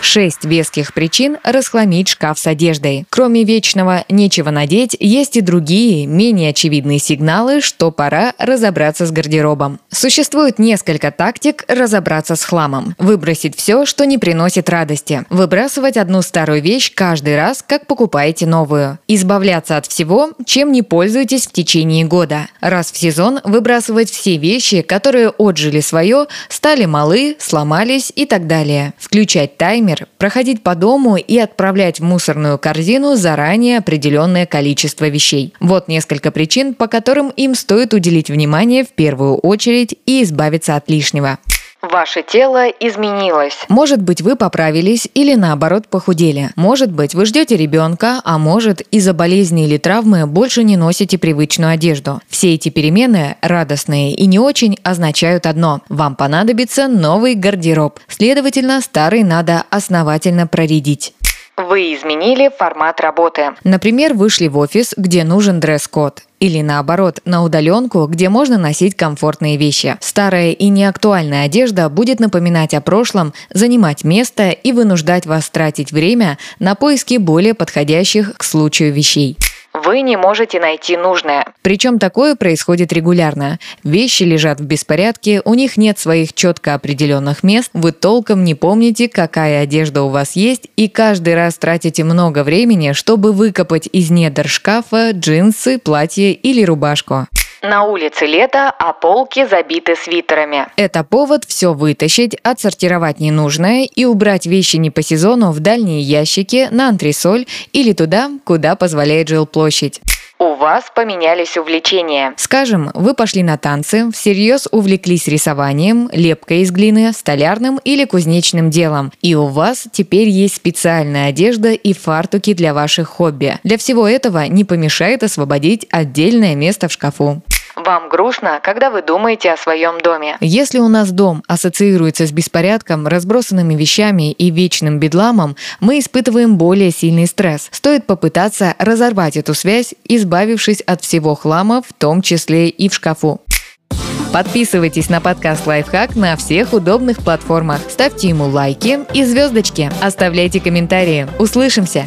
Шесть веских причин расхламить шкаф с одеждой. Кроме вечного «нечего надеть», есть и другие, менее очевидные сигналы, что пора разобраться с гардеробом. Существует несколько тактик разобраться с хламом. Выбросить все, что не приносит радости. Выбрасывать одну старую вещь каждый раз, как покупаете новую. Избавляться от всего, чем не пользуетесь в течение года. Раз в сезон выбрасывать все вещи, которые отжили свое, стали малы, сломались и так далее. Включать таймер таймер, проходить по дому и отправлять в мусорную корзину заранее определенное количество вещей. Вот несколько причин, по которым им стоит уделить внимание в первую очередь и избавиться от лишнего. Ваше тело изменилось. Может быть, вы поправились или наоборот похудели. Может быть, вы ждете ребенка, а может, из-за болезни или травмы больше не носите привычную одежду. Все эти перемены, радостные и не очень, означают одно – вам понадобится новый гардероб. Следовательно, старый надо основательно проредить. Вы изменили формат работы. Например, вышли в офис, где нужен дресс-код. Или наоборот, на удаленку, где можно носить комфортные вещи. Старая и неактуальная одежда будет напоминать о прошлом, занимать место и вынуждать вас тратить время на поиски более подходящих к случаю вещей вы не можете найти нужное. Причем такое происходит регулярно. Вещи лежат в беспорядке, у них нет своих четко определенных мест, вы толком не помните, какая одежда у вас есть, и каждый раз тратите много времени, чтобы выкопать из недр шкафа джинсы, платье или рубашку. На улице лето, а полки забиты свитерами. Это повод все вытащить, отсортировать ненужное и убрать вещи не по сезону в дальние ящики, на антресоль или туда, куда позволяет жилплощадь. У вас поменялись увлечения. Скажем, вы пошли на танцы, всерьез увлеклись рисованием, лепкой из глины, столярным или кузнечным делом. И у вас теперь есть специальная одежда и фартуки для ваших хобби. Для всего этого не помешает освободить отдельное место в шкафу. Вам грустно, когда вы думаете о своем доме. Если у нас дом ассоциируется с беспорядком, разбросанными вещами и вечным бедламом, мы испытываем более сильный стресс. Стоит попытаться разорвать эту связь, избавившись от всего хлама, в том числе и в шкафу. Подписывайтесь на подкаст «Лайфхак» на всех удобных платформах. Ставьте ему лайки и звездочки. Оставляйте комментарии. Услышимся!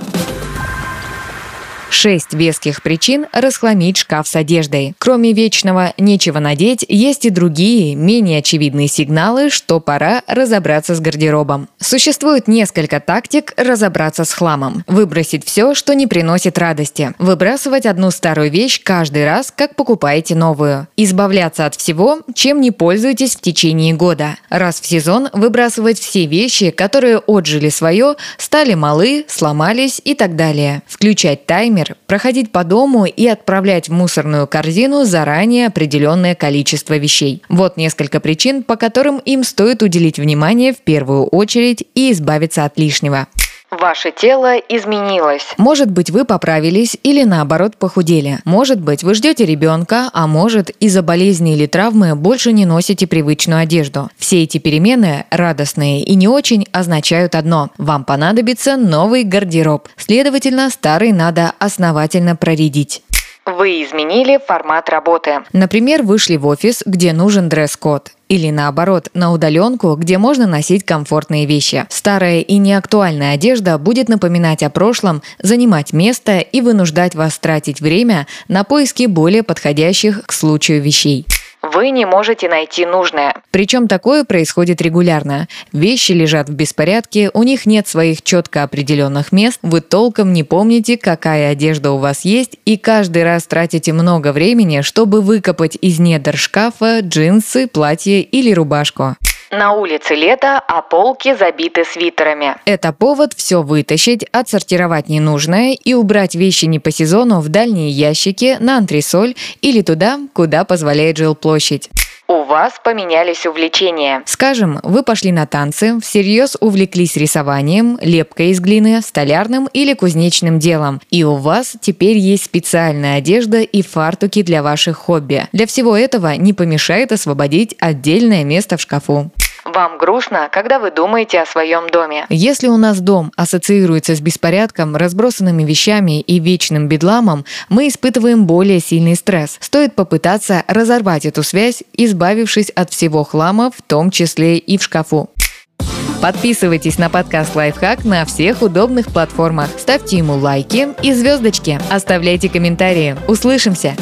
Шесть веских причин расхламить шкаф с одеждой. Кроме вечного «нечего надеть», есть и другие, менее очевидные сигналы, что пора разобраться с гардеробом. Существует несколько тактик разобраться с хламом. Выбросить все, что не приносит радости. Выбрасывать одну старую вещь каждый раз, как покупаете новую. Избавляться от всего, чем не пользуетесь в течение года. Раз в сезон выбрасывать все вещи, которые отжили свое, стали малы, сломались и так далее. Включать таймер таймер, проходить по дому и отправлять в мусорную корзину заранее определенное количество вещей. Вот несколько причин, по которым им стоит уделить внимание в первую очередь и избавиться от лишнего. Ваше тело изменилось. Может быть, вы поправились или наоборот похудели. Может быть, вы ждете ребенка, а может, из-за болезни или травмы больше не носите привычную одежду. Все эти перемены, радостные и не очень, означают одно – вам понадобится новый гардероб. Следовательно, старый надо основательно проредить. Вы изменили формат работы. Например, вышли в офис, где нужен дресс-код. Или наоборот, на удаленку, где можно носить комфортные вещи. Старая и неактуальная одежда будет напоминать о прошлом, занимать место и вынуждать вас тратить время на поиски более подходящих к случаю вещей вы не можете найти нужное. Причем такое происходит регулярно. Вещи лежат в беспорядке, у них нет своих четко определенных мест, вы толком не помните, какая одежда у вас есть, и каждый раз тратите много времени, чтобы выкопать из недр шкафа джинсы, платье или рубашку. На улице лето, а полки забиты свитерами. Это повод все вытащить, отсортировать ненужное и убрать вещи не по сезону в дальние ящики, на антресоль или туда, куда позволяет жилплощадь. У вас поменялись увлечения. Скажем, вы пошли на танцы, всерьез увлеклись рисованием, лепкой из глины, столярным или кузнечным делом, и у вас теперь есть специальная одежда и фартуки для ваших хобби. Для всего этого не помешает освободить отдельное место в шкафу. Вам грустно, когда вы думаете о своем доме. Если у нас дом ассоциируется с беспорядком, разбросанными вещами и вечным бедламом, мы испытываем более сильный стресс. Стоит попытаться разорвать эту связь, избавившись от всего хлама, в том числе и в шкафу. Подписывайтесь на подкаст «Лайфхак» на всех удобных платформах. Ставьте ему лайки и звездочки. Оставляйте комментарии. Услышимся!